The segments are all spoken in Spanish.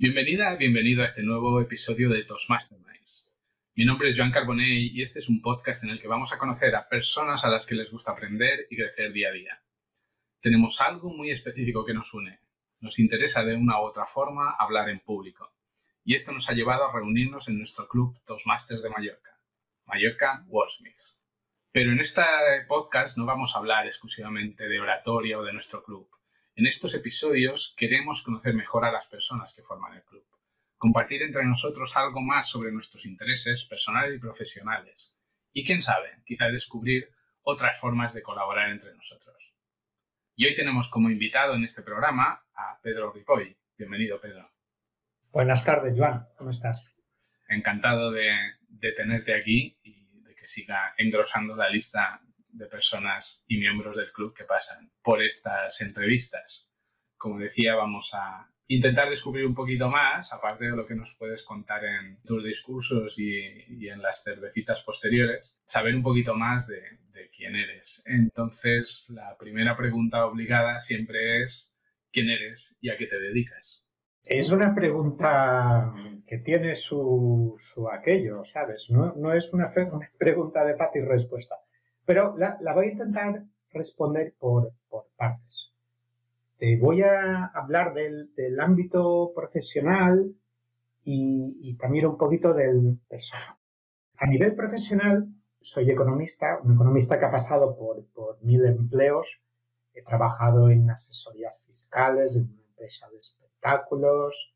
Bienvenida, bienvenido a este nuevo episodio de Toastmasters. Mi nombre es Joan Carbonet y este es un podcast en el que vamos a conocer a personas a las que les gusta aprender y crecer día a día. Tenemos algo muy específico que nos une. Nos interesa de una u otra forma hablar en público. Y esto nos ha llevado a reunirnos en nuestro club Toastmasters de Mallorca, Mallorca Wordsmiths. Pero en este podcast no vamos a hablar exclusivamente de oratoria o de nuestro club. En estos episodios queremos conocer mejor a las personas que forman el club, compartir entre nosotros algo más sobre nuestros intereses personales y profesionales y, quién sabe, quizá descubrir otras formas de colaborar entre nosotros. Y hoy tenemos como invitado en este programa a Pedro Ripoll. Bienvenido, Pedro. Buenas tardes, Joan. ¿Cómo estás? Encantado de, de tenerte aquí y de que siga engrosando la lista de personas y miembros del club que pasan por estas entrevistas. Como decía, vamos a intentar descubrir un poquito más, aparte de lo que nos puedes contar en tus discursos y, en las cervecitas posteriores, saber un poquito más de, quién eres. Entonces, la primera pregunta obligada siempre es, ¿quién eres y a qué te dedicas? Es una pregunta que tiene su, su aquello, ¿sabes? No, no es una, una pregunta de fácil respuesta. Pero la, voy a intentar responder por, partes. Te voy a hablar del, ámbito profesional y, también un poquito del personal. A nivel profesional, soy economista, un economista que ha pasado por, por mil empleos. He trabajado en asesorías fiscales, en una empresa de espectáculos,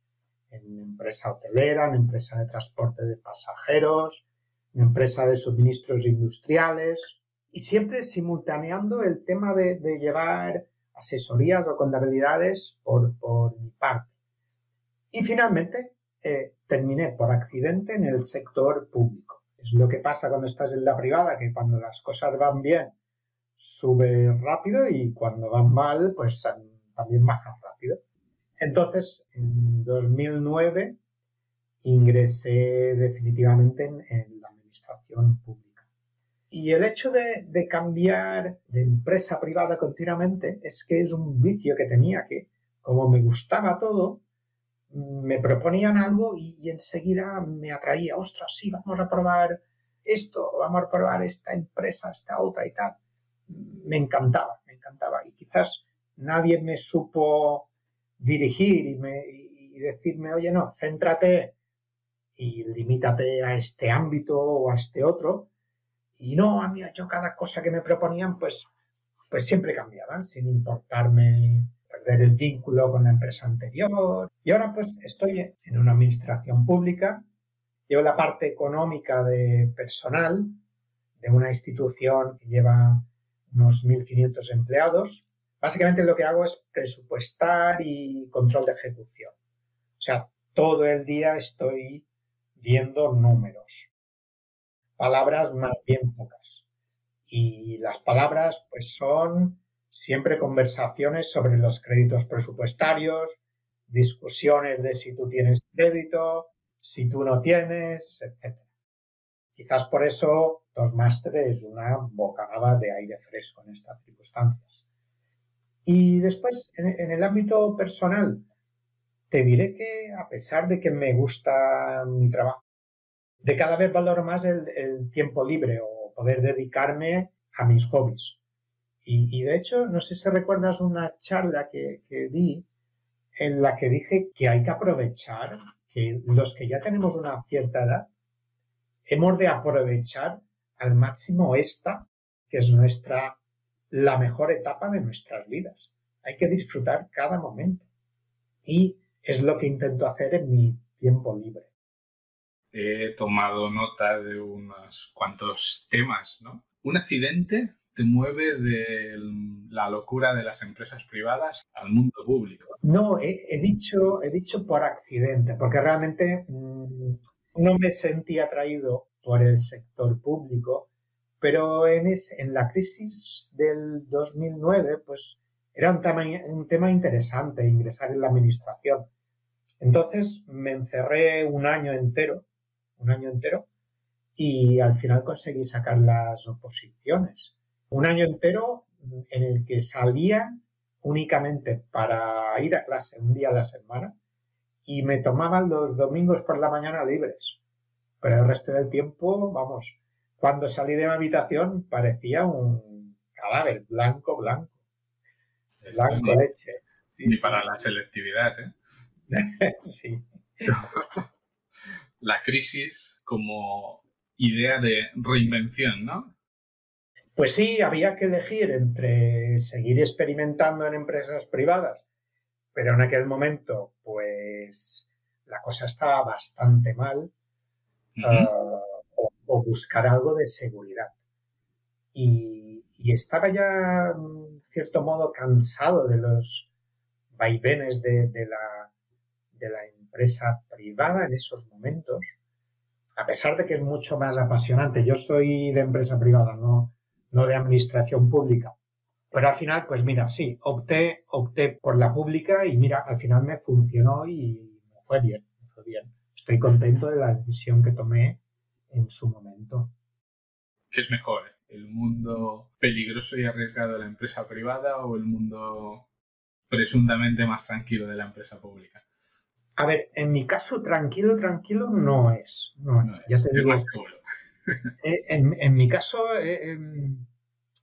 en una empresa hotelera, en empresa de transporte de pasajeros, en empresa de suministros industriales, y siempre simultaneando el tema de, llevar asesorías o contabilidades por, mi parte. Y finalmente eh, terminé por accidente en el sector público. Es lo que pasa cuando estás en la privada, que cuando las cosas van bien sube rápido y cuando van mal, pues también baja rápido. Entonces, en 2009 ingresé definitivamente en la administración pública. Y el hecho de, cambiar de empresa privada continuamente es que es un vicio que tenía, que como me gustaba todo, me proponían algo y, enseguida me atraía, ostras, sí, vamos a probar esto, vamos a probar esta empresa, esta otra y tal. Me encantaba, me encantaba. Y quizás nadie me supo dirigir y, me, y decirme, oye, no, céntrate y limítate a este ámbito o a este otro, y no, a mí yo cada cosa que me proponían, pues, pues siempre cambiaban, sin importarme perder el vínculo con la empresa anterior. Y ahora pues estoy en una administración pública, llevo la parte económica de personal de una institución que lleva unos 1.500 empleados. Básicamente lo que hago es presupuestar y control de ejecución. O sea, todo el día estoy viendo números palabras más bien pocas. Y las palabras pues son siempre conversaciones sobre los créditos presupuestarios, discusiones de si tú tienes crédito, si tú no tienes, etc. Quizás por eso Toastmaster es una bocanada de aire fresco en estas circunstancias. Y después, en, el ámbito personal, te diré que a pesar de que me gusta mi trabajo, de cada vez valoro más el, tiempo libre o poder dedicarme a mis hobbies. Y, de hecho, no sé si recuerdas una charla que, di en la que dije que hay que aprovechar, que los que ya tenemos una cierta edad, hemos de aprovechar al máximo esta, que es nuestra, la mejor etapa de nuestras vidas. Hay que disfrutar cada momento. Y es lo que intento hacer en mi tiempo libre he tomado nota de unos cuantos temas, ¿no? Un accidente te mueve de la locura de las empresas privadas al mundo público. No, he, dicho, he dicho por accidente, porque realmente mm, no me sentí atraído por el sector público, pero en, en la crisis del 2009, pues era un tema, un tema interesante ingresar en la administración. Entonces me encerré un año entero un año entero, y al final conseguí sacar las oposiciones. Un año entero en el que salía únicamente para ir a clase un día a la semana y me tomaban los domingos por la mañana libres. Pero el resto del tiempo, vamos, cuando salí de mi habitación parecía un cadáver blanco, blanco. blanco leche. Ni para la selectividad, ¿eh? sí. la crisis como idea de reinvención, ¿no? Pues sí, había que elegir entre seguir experimentando en empresas privadas, pero en aquel momento, pues la cosa estaba bastante mal, ah, o, buscar algo de seguridad. Y, estaba ya, en cierto modo, cansado de los vaivenes de, la, de la empresa privada en esos momentos, a pesar de que es mucho más apasionante. Yo soy de empresa privada, no, de administración pública. Pero al final, pues mira, sí, opté, opté por la pública y mira, al final me funcionó y me fue bien, me fue bien. Estoy contento de la decisión que tomé en su momento. ¿Qué es mejor? ¿El mundo peligroso y arriesgado de la empresa privada o el mundo presuntamente más tranquilo de la empresa pública? A ver, en mi caso, tranquilo, tranquilo no es. No, es. Ya te digo. Más eh, en, mi caso, eh, em,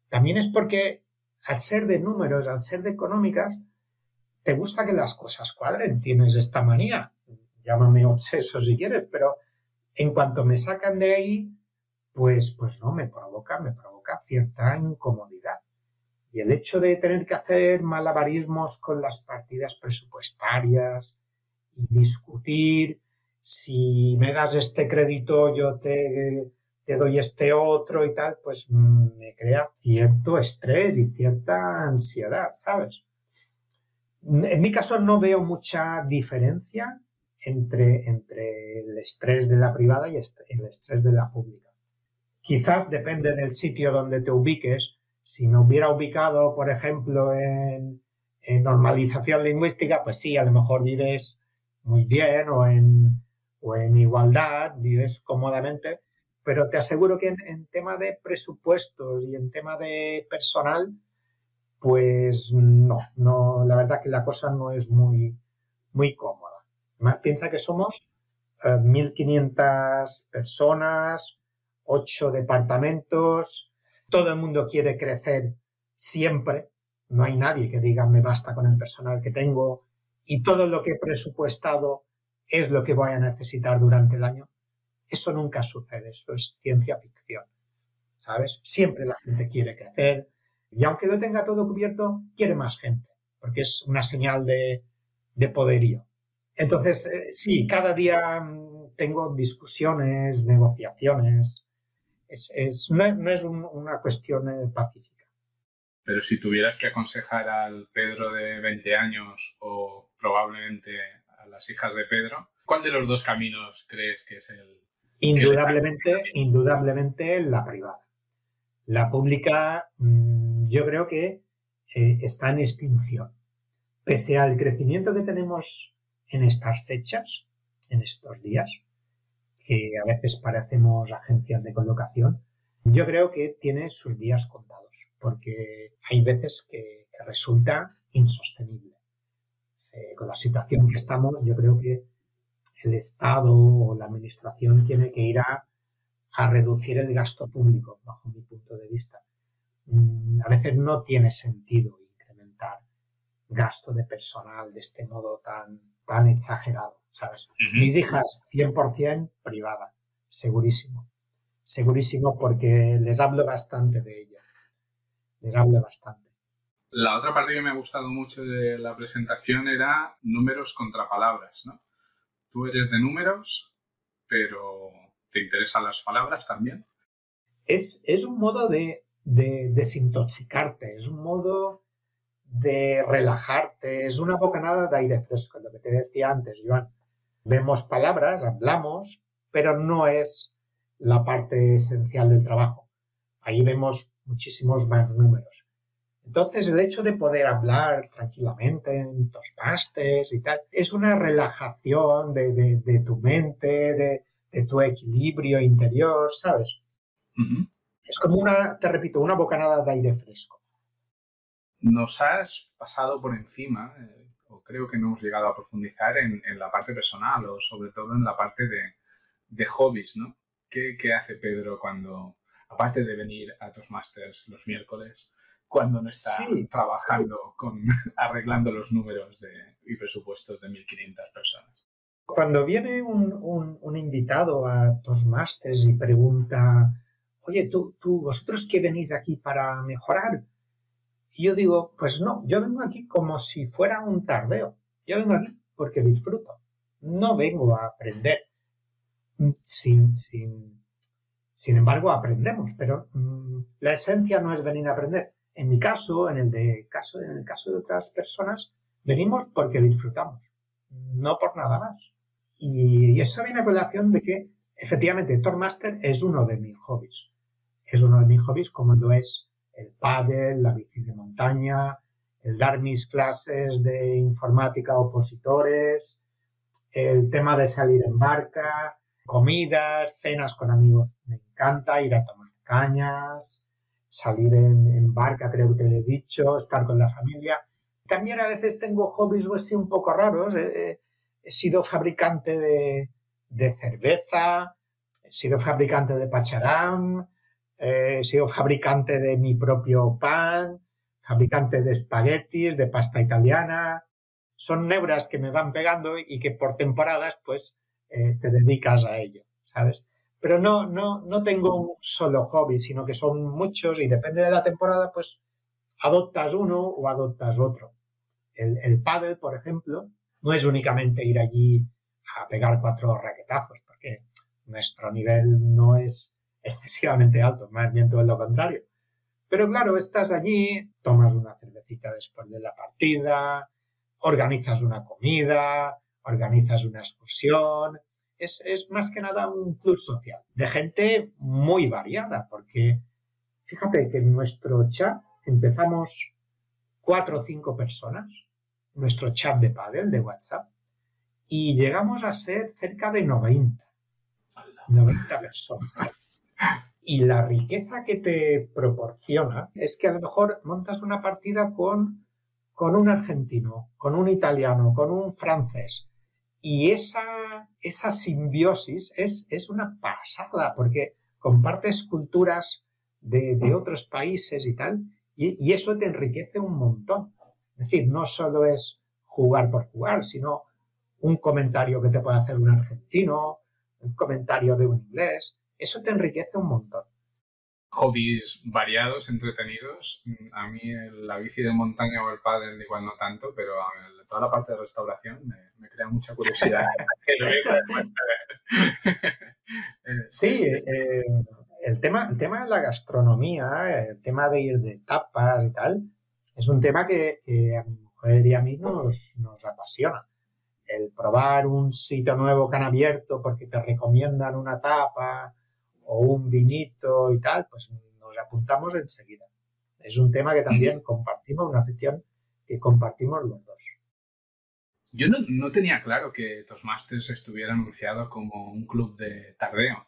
también es porque al ser de números, al ser de económicas, te gusta que las cosas cuadren. Tienes esta manía. Llámame obseso si quieres, pero en cuanto me sacan de ahí, pues, pues no, me provoca, me provoca cierta incomodidad. Y el hecho de tener que hacer malabarismos con las partidas presupuestarias, discutir, si me das este crédito yo te, te doy este otro y tal, pues me crea cierto estrés y cierta ansiedad, ¿sabes? En mi caso no veo mucha diferencia entre, entre el estrés de la privada y el estrés de la pública. Quizás depende del sitio donde te ubiques. Si me hubiera ubicado, por ejemplo, en, normalización lingüística, pues sí, a lo mejor diréis muy bien o en, o en igualdad, vives cómodamente, pero te aseguro que en, tema de presupuestos y en tema de personal, pues no, no, la verdad que la cosa no es muy, muy cómoda. Más piensa que somos 1.500 eh, personas, 8 departamentos, todo el mundo quiere crecer siempre, no hay nadie que diga me basta con el personal que tengo, y todo lo que he presupuestado es lo que voy a necesitar durante el año. Eso nunca sucede, eso es ciencia ficción. ¿Sabes? Siempre la gente quiere crecer y aunque lo tenga todo cubierto, quiere más gente, porque es una señal de, poderío. Entonces, eh, sí, cada día mm, tengo discusiones, negociaciones. Es, no, es una cuestión eh, pacífica. Pero si tuvieras que aconsejar al Pedro de 20 años o probablemente a las hijas de Pedro. ¿Cuál de los dos caminos crees que es el... Indudablemente, indudablemente la privada. La pública mm, yo creo que eh, está en extinción. Pese al crecimiento que tenemos en estas fechas, en estos días, que a veces parecemos agencias de colocación, yo creo que tiene sus días contados, porque hay veces que resulta insostenible. Eh, con la situación que estamos, yo creo que el Estado o la Administración tiene que ir a, reducir el gasto público, bajo mi punto de vista. Mm, a veces no tiene sentido incrementar gasto de personal de este modo tan, tan exagerado, ¿sabes? Mis hijas, 100% privada, segurísimo. Segurísimo porque les hablo bastante de ellas. Les hablo bastante. La otra parte que me ha gustado mucho de la presentación era números contra palabras, ¿no? Tú eres de números, pero ¿te interesan las palabras también? Es, es un modo de, desintoxicarte, es un modo de relajarte, es una bocanada de aire fresco, lo que te decía antes, Joan. Vemos palabras, hablamos, pero no es la parte esencial del trabajo. Ahí vemos muchísimos más números. Entonces, el hecho de poder hablar tranquilamente en Toastmasters y tal, es una relajación de, tu mente, de, tu equilibrio interior, ¿sabes? Es como una, te repito, una bocanada de aire fresco. Nos has pasado por encima, eh, o creo que no hemos llegado a profundizar en, la parte personal o sobre todo en la parte de, hobbies, ¿no? ¿Qué, hace Pedro cuando, aparte de venir a Toastmasters los miércoles, cuando no está trabajando con arreglando los números de, y presupuestos de 1.500 personas? Cuando viene un, invitado a Toastmasters y pregunta, oye, tú, tú, vosotros que venís aquí para mejorar, y yo digo, pues no, yo vengo aquí como si fuera un tardeo. Yo vengo aquí porque disfruto. No vengo a aprender. Sin, sin, sin embargo, aprendemos, pero mm, la esencia no es venir a aprender. En mi caso, en el, de, caso, en el caso de otras personas, venimos porque disfrutamos, no por nada más. Y, eso viene a colación de que, efectivamente, Tormaster es uno de mis hobbies. Es uno de mis hobbies como lo es el pádel, la bici de montaña, el dar mis clases de informática a opositores, el tema de salir en barca, comidas, cenas con amigos. Me encanta ir a tomar cañas, salir en, barca, creo que te he dicho, estar con la familia. También a veces tengo hobbies un poco raros. He, sido fabricante de, de cerveza, he sido fabricante de pacharán, he sido fabricante de mi propio pan, fabricante de espaguetis, de pasta italiana. Son neuras que me van pegando y que por temporadas, pues, eh, te dedicas a ello, ¿sabes? Pero no, no, no tengo un solo hobby, sino que son muchos y depende de la temporada, pues, adoptas uno o adoptas otro. El, el paddle, por ejemplo, no es únicamente ir allí a pegar cuatro raquetazos, porque nuestro nivel no es excesivamente alto, más bien todo lo contrario. Pero claro, estás allí, tomas una cervecita después de la partida, organizas una comida, organizas una excursión. Es, es más que nada un club social de gente muy variada, porque fíjate que en nuestro chat empezamos cuatro o cinco personas, nuestro chat de padel de WhatsApp, y llegamos a ser cerca de 90. 90 personas. Y la riqueza que te proporciona es que a lo mejor montas una partida con, con un argentino, con un italiano, con un francés. Y esa, esa simbiosis es, es una pasada, porque compartes culturas de, de otros países y tal, y, y, eso te enriquece un montón. Es decir, no solo es jugar por jugar, sino un comentario que te puede hacer un argentino, un comentario de un inglés, eso te enriquece un montón. Hobbies variados, entretenidos. A mí la bici de montaña o el pádel igual no tanto, pero toda la parte de restauración me, crea mucha curiosidad. sí, eh, el, tema, el tema de la gastronomía, el tema de ir de tapas y tal, es un tema que, a mi mujer y a mí nos, nos apasiona el probar un sitio nuevo que han abierto porque te recomiendan una tapa o un vinito y tal, pues nos apuntamos enseguida. Es un tema que también compartimos, una afición que compartimos los dos. Yo no, tenía claro que Toastmasters estuviera anunciado como un club de tardeo.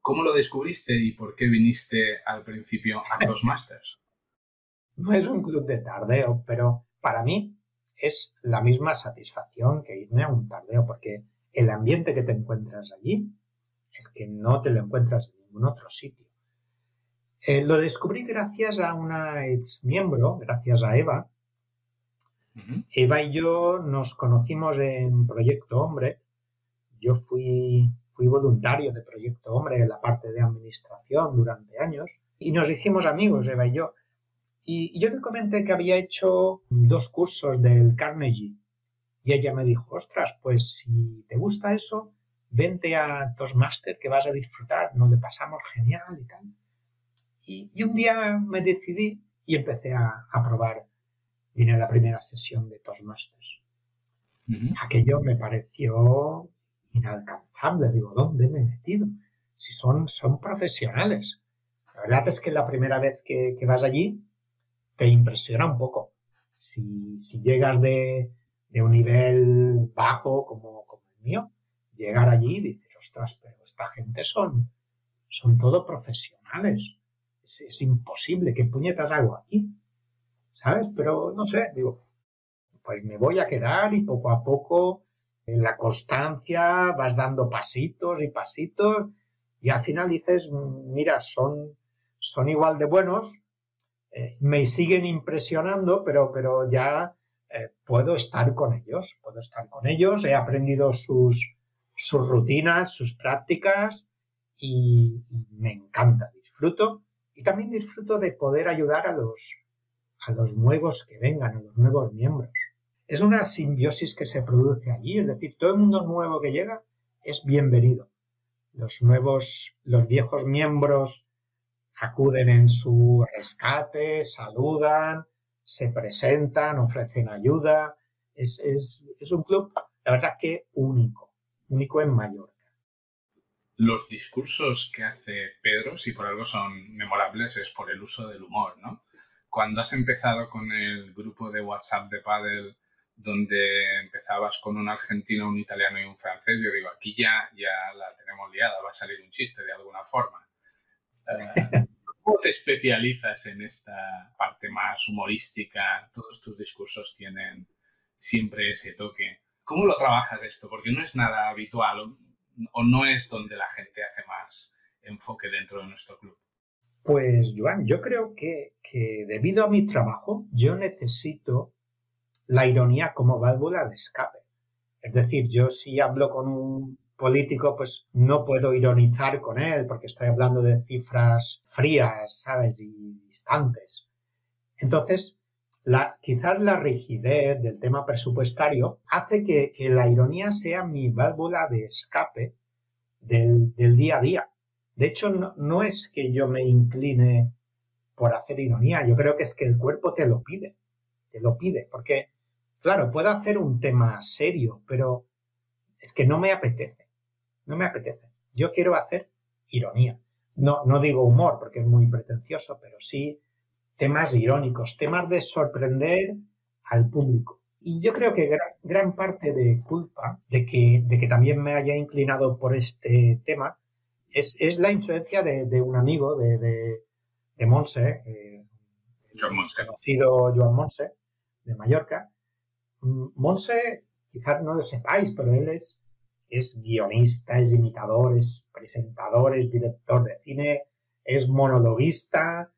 ¿Cómo lo descubriste y por qué viniste al principio a Toastmasters? no es un club de tardeo, pero para mí es la misma satisfacción que irme a un tardeo, porque el ambiente que te encuentras allí es que no te lo encuentras en ningún otro sitio. Eh, lo descubrí gracias a una ex miembro, gracias a Eva. Eva y yo nos conocimos en Proyecto Hombre. Yo fui, fui voluntario de Proyecto Hombre en la parte de administración durante años y nos hicimos amigos, Eva y yo. Y, yo le comenté que había hecho dos cursos del Carnegie y ella me dijo, ostras, pues si te gusta eso, vente a Toastmaster que vas a disfrutar, nos le pasamos genial y tal. Y, un día me decidí y empecé a, probar. Vine a la primera sesión de Toastmasters. Aquello me pareció inalcanzable. Digo, ¿dónde me he metido? Si son, son profesionales. La verdad es que la primera vez que, vas allí te impresiona un poco. Si, si llegas de, de, un nivel bajo como, como el mío, llegar allí y dices, ostras, pero esta gente son, son todo profesionales. Es, imposible, ¿qué puñetas hago aquí? ¿Sabes? Pero no sé, digo, pues me voy a quedar y poco a poco en la constancia vas dando pasitos y pasitos y al final dices, mira, son, son igual de buenos, eh, me siguen impresionando, pero, pero ya eh, puedo estar con ellos, puedo estar con ellos, he aprendido sus, sus rutinas, sus prácticas y, me encanta, disfruto y también disfruto de poder ayudar a los, a los nuevos que vengan, a los nuevos miembros. Es una simbiosis que se produce allí, es decir, todo el mundo nuevo que llega es bienvenido. Los nuevos, los viejos miembros acuden en su rescate, saludan, se presentan, ofrecen ayuda. Es, un club, la verdad que único, único en Mallorca. Los discursos que hace Pedro, si por algo son memorables, es por el uso del humor, ¿no? Cuando has empezado con el grupo de WhatsApp de Paddle, donde empezabas con un argentino, un italiano y un francés, yo digo, aquí ya, ya la tenemos liada, va a salir un chiste de alguna forma. Eh, ¿Cómo te especializas en esta parte más humorística? Todos tus discursos tienen siempre ese toque. ¿Cómo lo trabajas esto? Porque no es nada habitual o, no es donde la gente hace más enfoque dentro de nuestro club. Pues, Joan, yo creo que, que debido a mi trabajo, yo necesito la ironía como válvula de escape. Es decir, yo si hablo con un político, pues no puedo ironizar con él porque estoy hablando de cifras frías, ¿sabes? Y distantes. Entonces, quizás la rigidez del tema presupuestario hace que, la ironía sea mi válvula de escape del, día a día. De hecho, no, es que yo me incline por hacer ironía, yo creo que es que el cuerpo te lo pide, te lo pide, porque, claro, puedo hacer un tema serio, pero es que no me apetece no me apetece. Yo quiero hacer ironía. No, no digo humor porque es muy pretencioso, pero sí temas irónicos, temas de sorprender al público. Y yo creo que gran, parte de culpa de que, de que, también me haya inclinado por este tema es, es la influencia de, un amigo de, de, Monse, eh, conocido Joan Monse, de Mallorca. Mm, Monse, quizás no lo sepáis, pero él es es guionista, es imitador, es presentador, es director de cine, es monologuista,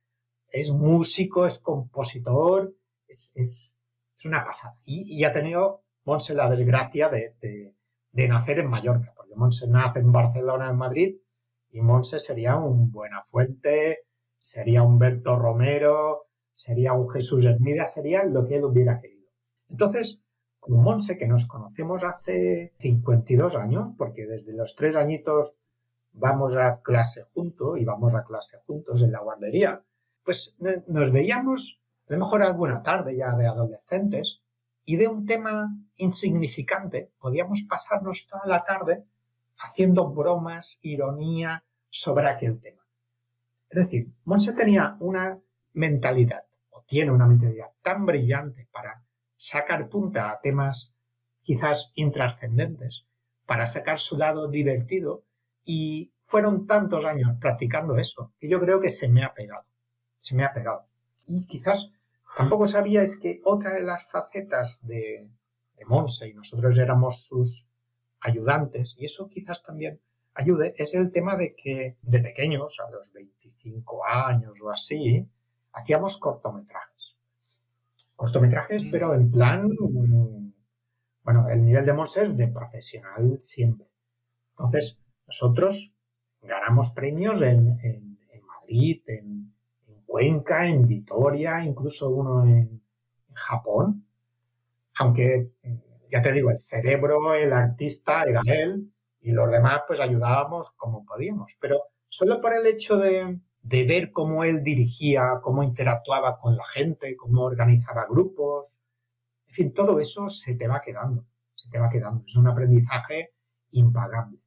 es músico, es compositor, es, es, es una pasada. Y, y, ha tenido Monse la desgracia de, de, de, nacer en Mallorca, porque Monse nace en Barcelona, en Madrid, y Monse sería un Buenafuente, sería Humberto Romero, sería un Jesús Hermida, sería lo que él hubiera querido. Entonces, con Monse, que nos conocemos hace 52 años, porque desde los tres añitos vamos a clase juntos y vamos a clase juntos en la guardería, pues nos veíamos a lo mejor alguna tarde ya de adolescentes y de un tema insignificante podíamos pasarnos toda la tarde haciendo bromas, ironía sobre aquel tema. Es decir, Monse tenía una mentalidad, o tiene una mentalidad tan brillante para sacar punta a temas quizás intrascendentes, para sacar su lado divertido y fueron tantos años practicando eso que yo creo que se me ha pegado, se me ha pegado. Y quizás tampoco sabíais que otra de las facetas de, de Monse y nosotros éramos sus ayudantes y eso quizás también ayude es el tema de que de pequeños, a los 25 años o así, hacíamos cortometrajes cortometrajes, pero en plan, bueno, el nivel de Monse es de profesional siempre. Entonces, nosotros ganamos premios en, Madrid, en, Cuenca, en Vitoria, incluso uno en, Japón. Aunque, ya te digo, el cerebro, el artista era él y los demás pues ayudábamos como podíamos. Pero solo por el hecho de, de ver cómo él dirigía, cómo interactuaba con la gente, cómo organizaba grupos. En fin, todo eso se te va quedando, se te va quedando. Es un aprendizaje impagable.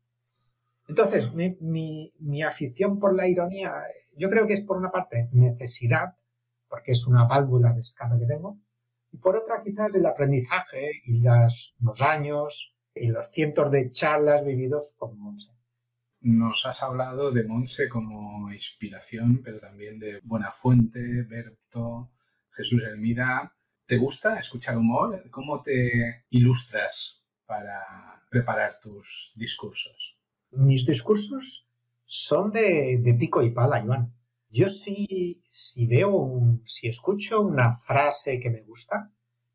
Entonces, mi, afición por la ironía, yo creo que es por una parte necesidad, porque es una válvula de escape que tengo, y por otra quizás el aprendizaje y los años y los cientos de charlas vividos con Monse. Nos has hablado de Monse como inspiración, pero también de Buenafuente, Berto, Jesús Hermida. ¿Te gusta escuchar humor? ¿Cómo te ilustras para preparar tus discursos? Mis discursos son de, pico y pala, Iván. Yo sí, si veo, si escucho una frase que me gusta,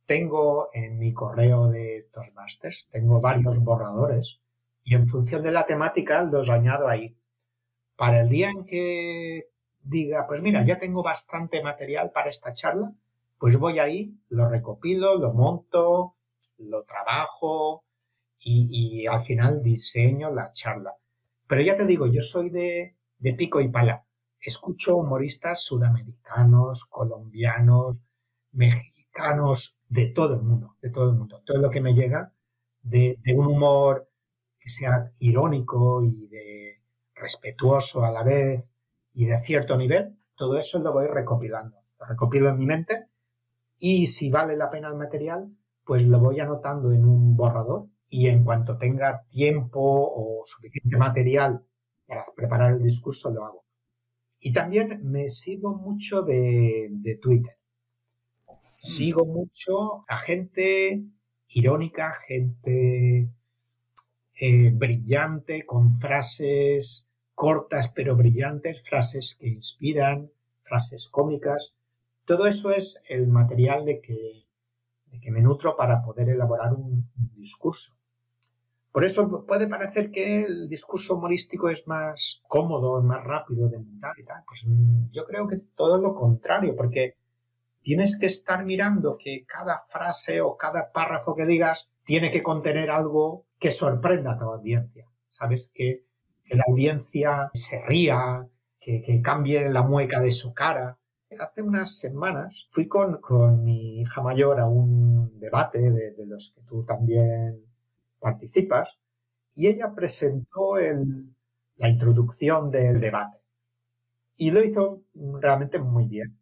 tengo en mi correo de Toastmasters, tengo varios borradores y en función de la temática los añado ahí. Para el día en que diga, pues mira, ya tengo bastante material para esta charla, pues voy ahí, lo recopilo, lo monto, lo trabajo y, al final diseño la charla. Pero ya te digo, yo soy de, de pico y pala. Escucho humoristas sudamericanos, colombianos, mexicanos, de todo el mundo, de todo el mundo. Todo lo que me llega de, un humor que sea irónico y de respetuoso a la vez y de cierto nivel, todo eso lo voy recopilando. Lo recopilo en mi mente y si vale la pena el material, pues lo voy anotando en un borrador y en cuanto tenga tiempo o suficiente material para preparar el discurso, lo hago. Y también me sigo mucho de, Twitter. Sigo mucho a gente irónica, gente eh, brillante, con frases cortas pero brillantes, frases que inspiran, frases cómicas. Todo eso es el material de que, que me nutro para poder elaborar un, discurso. Por eso puede parecer que el discurso humorístico es más cómodo, más rápido de montar y tal. Pues mm, yo creo que todo lo contrario, porque tienes que estar mirando que cada frase o cada párrafo que digas tiene que contener algo que sorprenda a tu audiencia. ¿Sabes? Que, la audiencia se ría, que, que, cambie la mueca de su cara, Hace unas semanas fui con, mi hija mayor a un debate de, los que tú también participas y ella presentó la introducción del debate. Y lo hizo realmente muy bien.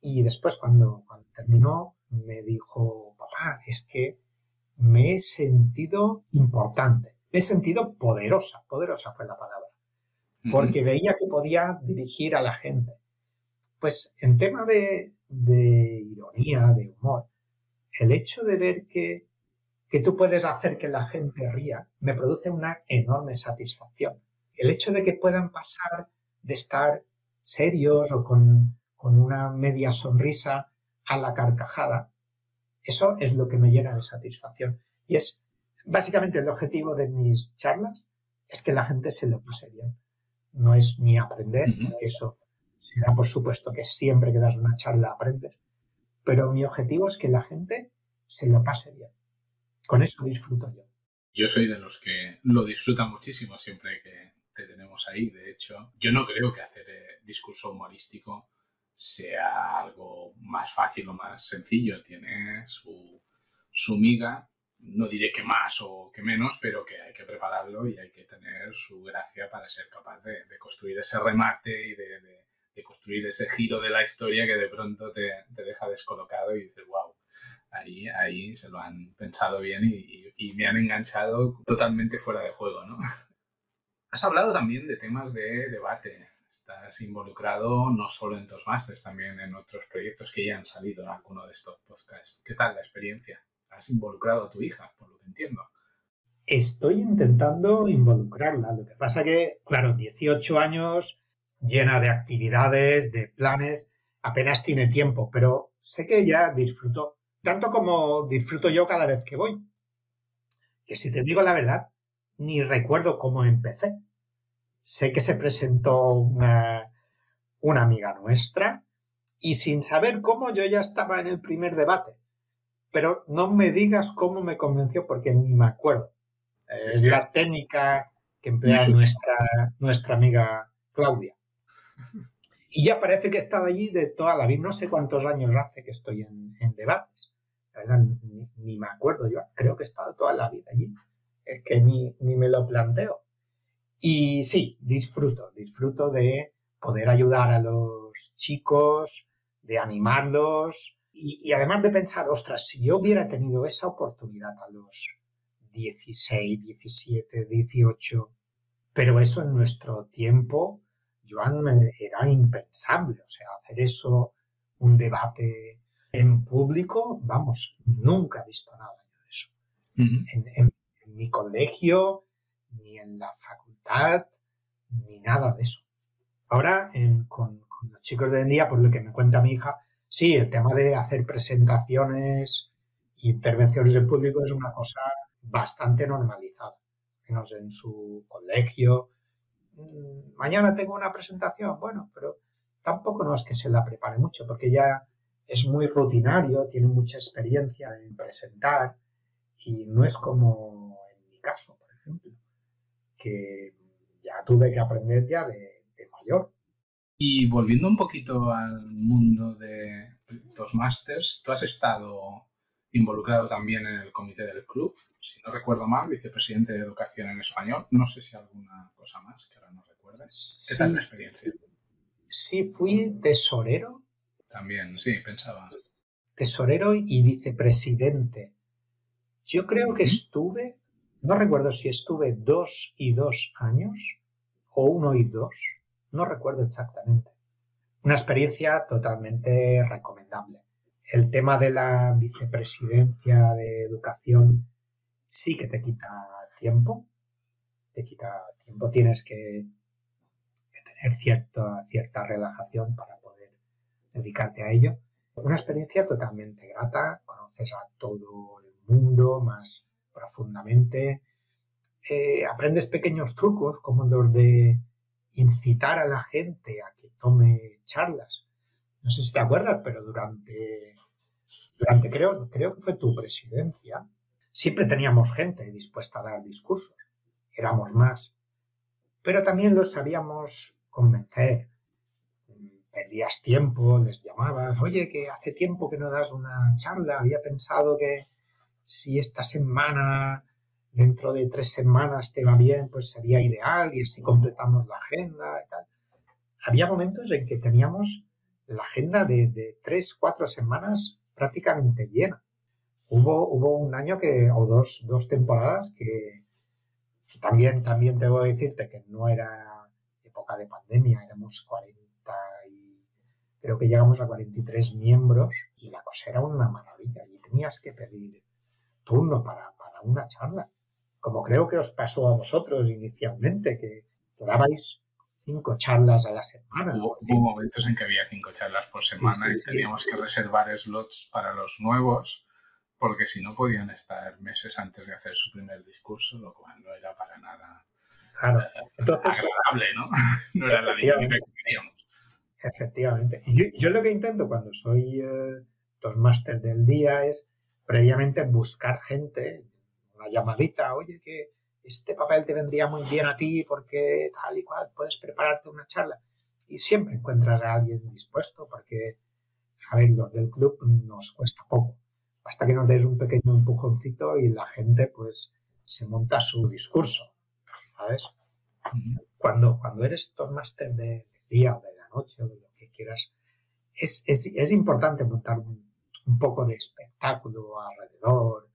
Y después cuando, cuando terminó me dijo, papá, es que me he sentido importante, me he sentido poderosa, poderosa fue la palabra, porque veía que podía dirigir a la gente pues en tema de, ironía, de humor, el hecho de ver que, tú puedes hacer que la gente ría me produce una enorme satisfacción. El hecho de que puedan pasar de estar serios o con, con una media sonrisa a la carcajada, eso es lo que me llena de satisfacción. Y es básicamente el objetivo de mis charlas, es que la gente se lo pase bien. No es ni aprender, eso será por supuesto que siempre que das una charla aprendes, pero mi objetivo es que la gente se lo pase bien. Con eso disfruto yo. Yo soy de los que lo disfrutan muchísimo siempre que te tenemos ahí. De hecho, yo no creo que hacer eh, discurso humorístico sea algo más fácil o más sencillo. Tiene su, su miga, no diré que más o que menos, pero que hay que prepararlo y hay que tener su gracia para ser capaz de, construir ese remate y de de construir ese giro de la historia que de pronto te, deja descolocado y dices, wow, ahí, ahí se lo han pensado bien y, me han enganchado totalmente fuera de juego, ¿no? Has hablado también de temas de debate. Estás involucrado no solo en Toastmasters, también en otros proyectos que ya han salido en alguno de estos podcasts. ¿Qué tal la experiencia? ¿Has involucrado a tu hija, por lo que entiendo? Estoy intentando involucrarla. Lo que pasa que, claro, 18 años llena de actividades, de planes, apenas tiene tiempo, pero sé que ella disfrutó, tanto como disfruto yo cada vez que voy. Que si te digo la verdad, ni recuerdo cómo empecé. Sé que se presentó una, una amiga nuestra y sin saber cómo yo ya estaba en el primer debate. Pero no me digas cómo me convenció porque ni me acuerdo. Es la técnica que emplea nuestra, nuestra amiga Claudia. Y ya parece que he estado allí de toda la vida. No sé cuántos años hace que estoy en, debates. La verdad, ni, me acuerdo. Yo creo que he estado toda la vida allí. Es que ni, me lo planteo. Y sí, disfruto. Disfruto de poder ayudar a los chicos, de animarlos. Y, y además de pensar, ostras, si yo hubiera tenido esa oportunidad a los 16, 17, 18, pero eso en nuestro tiempo Joan era impensable, o sea, hacer eso, un debate En público, vamos, nunca he visto nada de eso. en, mi colegio, ni en la facultad, ni nada de eso. Ahora, con, los chicos de hoy en día, por lo que me cuenta mi hija, sí, el tema de hacer presentaciones e intervenciones en público es una cosa bastante normalizada. Menos en su colegio. Mm, mañana tengo una presentación, bueno, pero tampoco no es que se la prepare mucho, porque ya es muy rutinario, tiene mucha experiencia en presentar y no es como en mi caso, por ejemplo, que ya tuve que aprender ya de, mayor. Y volviendo un poquito al mundo de los másters, tú has estado involucrado también en el comité del club, si no recuerdo mal, vicepresidente de Educación en Español. No sé si alguna cosa más que ahora no recuerdes. ¿Qué tal la experiencia? Sí, fui tesorero. También, sí, pensaba. Tesorero y vicepresidente. Yo creo que estuve, no recuerdo si estuve dos y dos años o uno y dos, no recuerdo exactamente. Una experiencia totalmente recomendable. El tema de la vicepresidencia de educación sí que te quita tiempo, te quita tiempo, tienes que, tener cierta, cierta relajación para dedicarte a ello. Una experiencia totalmente grata, conoces a todo el mundo más profundamente, eh, aprendes pequeños trucos como los de incitar a la gente a que tome charlas. No sé si te acuerdas, pero durante, durante creo, creo que fue tu presidencia, siempre teníamos gente dispuesta a dar discursos. Éramos más. Pero también los sabíamos convencer. Perdías tiempo, les llamabas, oye, que hace tiempo que no das una charla, había pensado que si esta semana dentro de tres semanas te va bien, pues sería ideal y así completamos la agenda y tal. Había momentos en que teníamos la agenda de, tres, cuatro semanas prácticamente llena. Hubo, hubo un año que, o dos, dos temporadas que, también, también debo decirte que no era época de pandemia, éramos 40 y creo que llegamos a 43 miembros y la cosa era una maravilla y tenías que pedir turno para, para una charla como creo que os pasó a vosotros inicialmente, que, dabais cinco charlas a la semana. Hubo, momentos en que había cinco charlas por semana y teníamos que reservar slots para los nuevos, porque si no podían estar meses antes de hacer su primer discurso, lo cual no era para nada claro. Eh, agradable, ¿no? no era la dinámica que queríamos. Efectivamente. Yo, yo, lo que intento cuando soy eh, dos máster del día es previamente buscar gente, llamadita, oye, que este papel te vendría muy bien a ti porque tal y cual, puedes prepararte una charla. Y siempre encuentras a alguien dispuesto porque, a ver, los del club nos cuesta poco. Basta que nos des un pequeño empujoncito y la gente pues se monta su discurso, ¿sabes? Cuando, cuando eres master de, de, día o de o de lo que quieras, es, es, es importante montar un, un poco de espectáculo alrededor,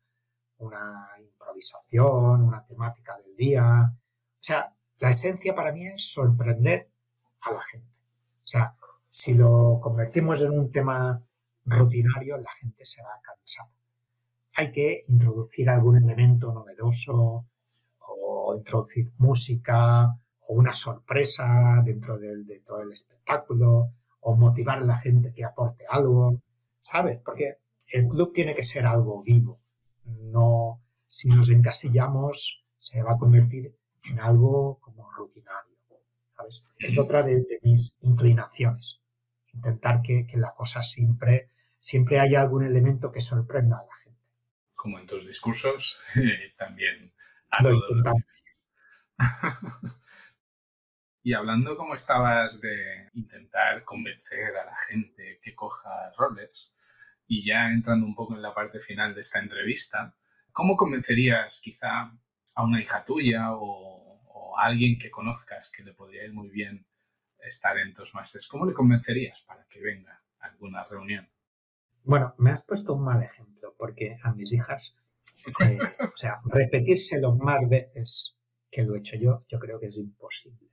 una improvisación, una temática del día. O sea, la esencia para mí es sorprender a la gente. O sea, si lo convertimos en un tema rutinario, la gente se va a cansar. Hay que introducir algún elemento novedoso o introducir música o una sorpresa dentro de todo el espectáculo o motivar a la gente que aporte algo, ¿sabes? Porque el club tiene que ser algo vivo, no, si nos encasillamos, se va a convertir en algo como rutinario. ¿sabes? Es otra de, mis inclinaciones. Intentar que, la cosa siempre, siempre haya algún elemento que sorprenda a la gente. Como en tus discursos, también Lo intentamos. y hablando como estabas de intentar convencer a la gente que coja roles, y ya entrando un poco en la parte final de esta entrevista, ¿cómo convencerías quizá a una hija tuya o, a alguien que conozcas que le podría ir muy bien estar en Toastmasters? ¿Cómo le convencerías para que venga a alguna reunión? Bueno, me has puesto un mal ejemplo porque a mis hijas, eh, o sea, repetírselo más veces que lo he hecho yo, yo creo que es imposible.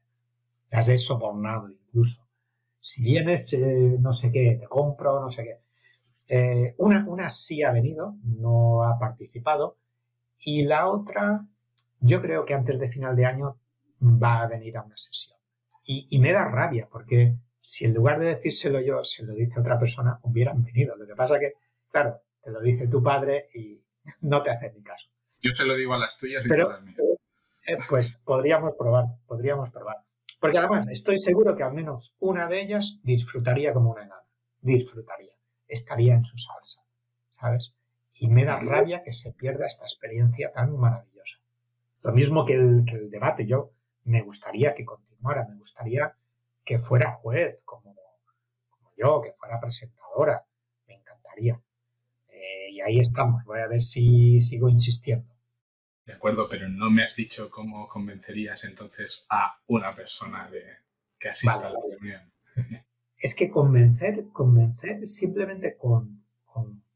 Las he sobornado incluso. Si vienes, eh, no sé qué, te compro, no sé qué Eh, una, una sí ha venido, no ha participado, y la otra, yo creo que antes de final de año va a venir a una sesión. Y, y me da rabia, porque si en lugar de decírselo yo, se lo dice otra persona, hubieran venido. Lo que pasa que, claro, te lo dice tu padre y no te hace ni caso. Yo se lo digo a las tuyas y Pero, a las mías. Eh, pues podríamos probar, podríamos probar. Porque además estoy seguro que al menos una de ellas disfrutaría como una enana. Disfrutaría. Estaría en su salsa, ¿sabes? Y me da rabia que se pierda esta experiencia tan maravillosa. Lo mismo que el, que el debate. Yo me gustaría que continuara, me gustaría que fuera juez, como, como yo, que fuera presentadora. Me encantaría. Eh, y ahí estamos. Voy a ver si sigo insistiendo. De acuerdo, pero no me has dicho cómo convencerías entonces a una persona de que asista a la reunión. Es que convencer, convencer simplemente con,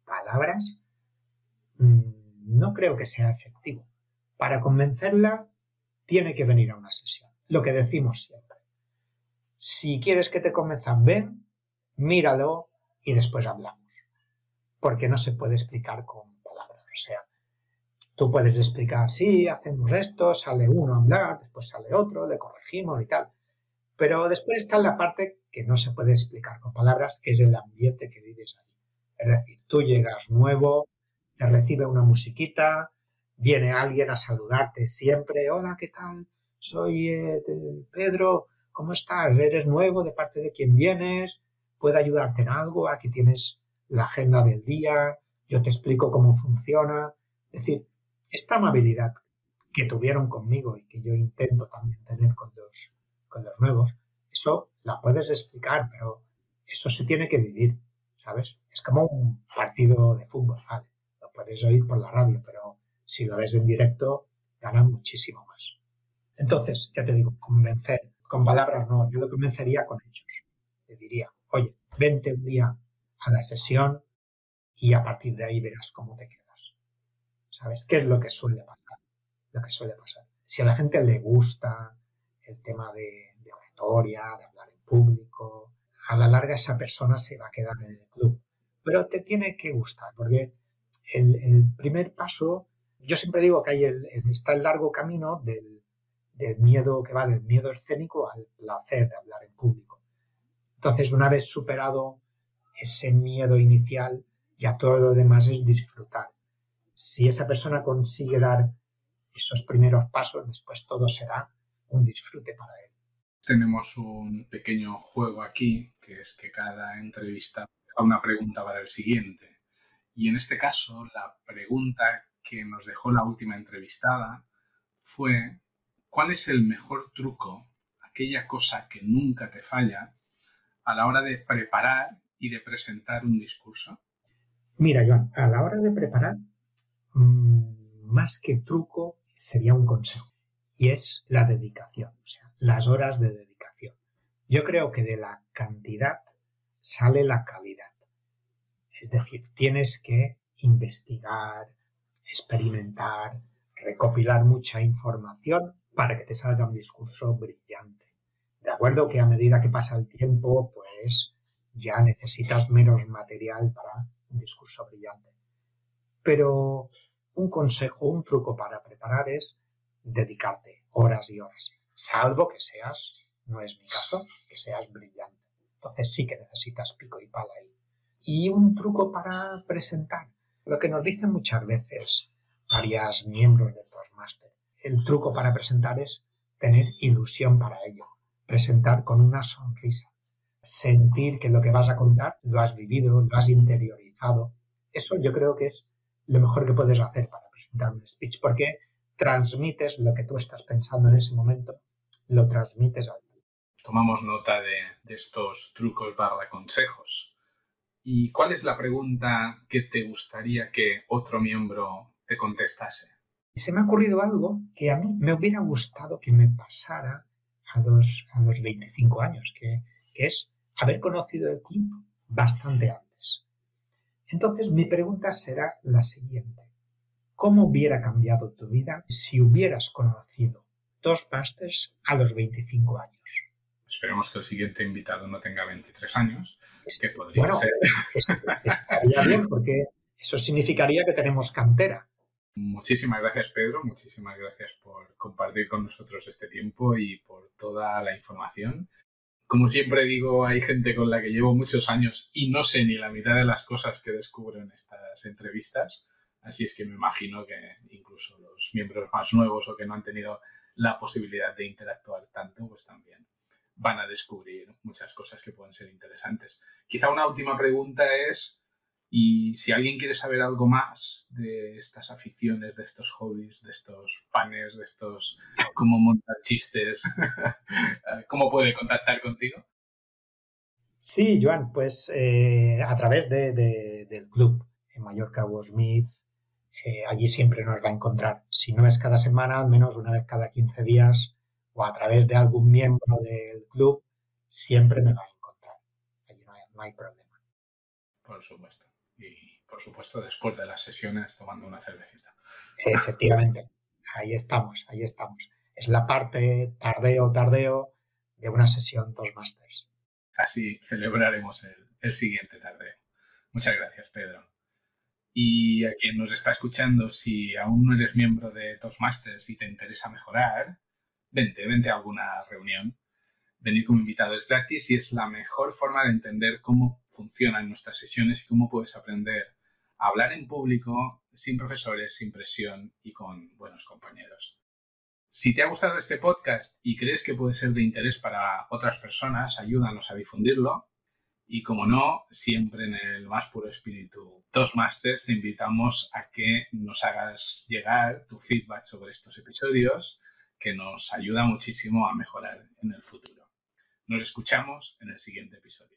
palabras mm, no creo que sea efectivo. Para convencerla tiene que venir a una sesión. Lo que decimos siempre. Si quieres que te convenzan, ven, míralo y después hablamos. Porque no se puede explicar con palabras. O sea, Tú puedes explicar, sí, hacemos esto, sale uno a hablar, después sale otro, le corregimos y tal. Pero después está la parte que no se puede explicar con palabras, que es el ambiente que vives allí. Es decir, tú llegas nuevo, te recibe una musiquita, viene alguien a saludarte siempre, hola, ¿qué tal? Soy eh, Pedro, ¿cómo estás? ¿Eres nuevo? ¿De parte de quién vienes? ¿Puedo ayudarte en algo? Aquí tienes la agenda del día, yo te explico cómo funciona. Es decir, esta amabilidad que tuvieron conmigo y que yo intento también tener con los, con los nuevos, eso la puedes explicar, pero eso se tiene que vivir, ¿sabes? Es como un partido de fútbol, ¿vale? Lo puedes oír por la radio, pero si lo ves en directo, ganan muchísimo más. Entonces, ya te digo, convencer, con palabras no, yo lo convencería con hechos. Le diría, oye, vente un día a la sesión y a partir de ahí verás cómo te queda. ¿Sabes? ¿Qué es lo que suele pasar? Lo que suele pasar. Si a la gente le gusta el tema de, oratoria, de hablar en público, a la larga esa persona se va a quedar en el club. Pero te tiene que gustar, porque el, primer paso, yo siempre digo que hay está el largo camino del, del miedo que va del miedo escénico al placer de hablar en público. Entonces, una vez superado ese miedo inicial, ya todo lo demás es disfrutar si esa persona consigue dar esos primeros pasos, después todo será un disfrute para él. Tenemos un pequeño juego aquí, que es que cada entrevista da una pregunta para el siguiente. Y en este caso, la pregunta que nos dejó la última entrevistada fue, ¿cuál es el mejor truco, aquella cosa que nunca te falla, a la hora de preparar y de presentar un discurso? Mira, Joan, a la hora de preparar más que truco, sería un consejo. Y es la dedicación, o sea, las horas de dedicación. Yo creo que de la cantidad sale la calidad. Es decir, tienes que investigar, experimentar, recopilar mucha información para que te salga un discurso brillante. De acuerdo que a medida que pasa el tiempo, pues ya necesitas menos material para un discurso brillante. Pero un consejo, un truco para preparar es dedicarte horas y horas, salvo que seas, no es mi caso, que seas brillante. Entonces sí que necesitas pico y pala ahí. Y un truco para presentar, lo que nos dicen muchas veces varias miembros de Toastmaster, el truco para presentar es tener ilusión para ello, presentar con una sonrisa, sentir que lo que vas a contar lo has vivido, lo has interiorizado. Eso yo creo que es lo mejor que puedes hacer para presentar un speech, porque transmites lo que tú estás pensando en ese momento, lo transmites al Tomamos nota de, de estos trucos barra consejos. ¿Y cuál es la pregunta que te gustaría que otro miembro te contestase? Se me ha ocurrido algo que a mí me hubiera gustado que me pasara a los, a los 25 años, que, que es haber conocido el club bastante antes. Entonces mi pregunta será la siguiente. ¿Cómo hubiera cambiado tu vida si hubieras conocido dos masters a los 25 años? Esperemos que el siguiente invitado no tenga 23 años, que podría bueno, ser. Estaría bien, porque eso significaría que tenemos cantera. Muchísimas gracias, Pedro. Muchísimas gracias por compartir con nosotros este tiempo y por toda la información. Como siempre digo, hay gente con la que llevo muchos años y no sé ni la mitad de las cosas que descubro en estas entrevistas. Así es que me imagino que incluso los miembros más nuevos o que no han tenido la posibilidad de interactuar tanto, pues también van a descubrir muchas cosas que pueden ser interesantes. Quizá una última pregunta es, y si alguien quiere saber algo más de estas aficiones, de estos hobbies, de estos panes, de estos cómo montar chistes, ¿cómo puede contactar contigo? Sí, Joan, pues eh, a través del club en Mallorca Smith, eh, allí siempre nos va a encontrar. Si no es cada semana, al menos una vez cada 15 días o a través de algún miembro del club, siempre me va a encontrar. Allí no hay, problema. Por supuesto. Y por supuesto después de las sesiones tomando una cervecita. Efectivamente. Ahí estamos, ahí estamos. Es la parte tardeo, tardeo de una sesión Toastmasters. Así celebraremos el, el siguiente tardeo. Muchas gracias, Pedro. Y a quien nos está escuchando, si aún no eres miembro de Toastmasters y te interesa mejorar, vente, vente a alguna reunión. Venir como invitado es gratis y es la mejor forma de entender cómo funcionan nuestras sesiones y cómo puedes aprender a hablar en público sin profesores, sin presión y con buenos compañeros. Si te ha gustado este podcast y crees que puede ser de interés para otras personas, ayúdanos a difundirlo. Y como no, siempre en el más puro espíritu Toastmasters te invitamos a que nos hagas llegar tu feedback sobre estos episodios que nos ayuda muchísimo a mejorar en el futuro. Nos escuchamos en el siguiente episodio.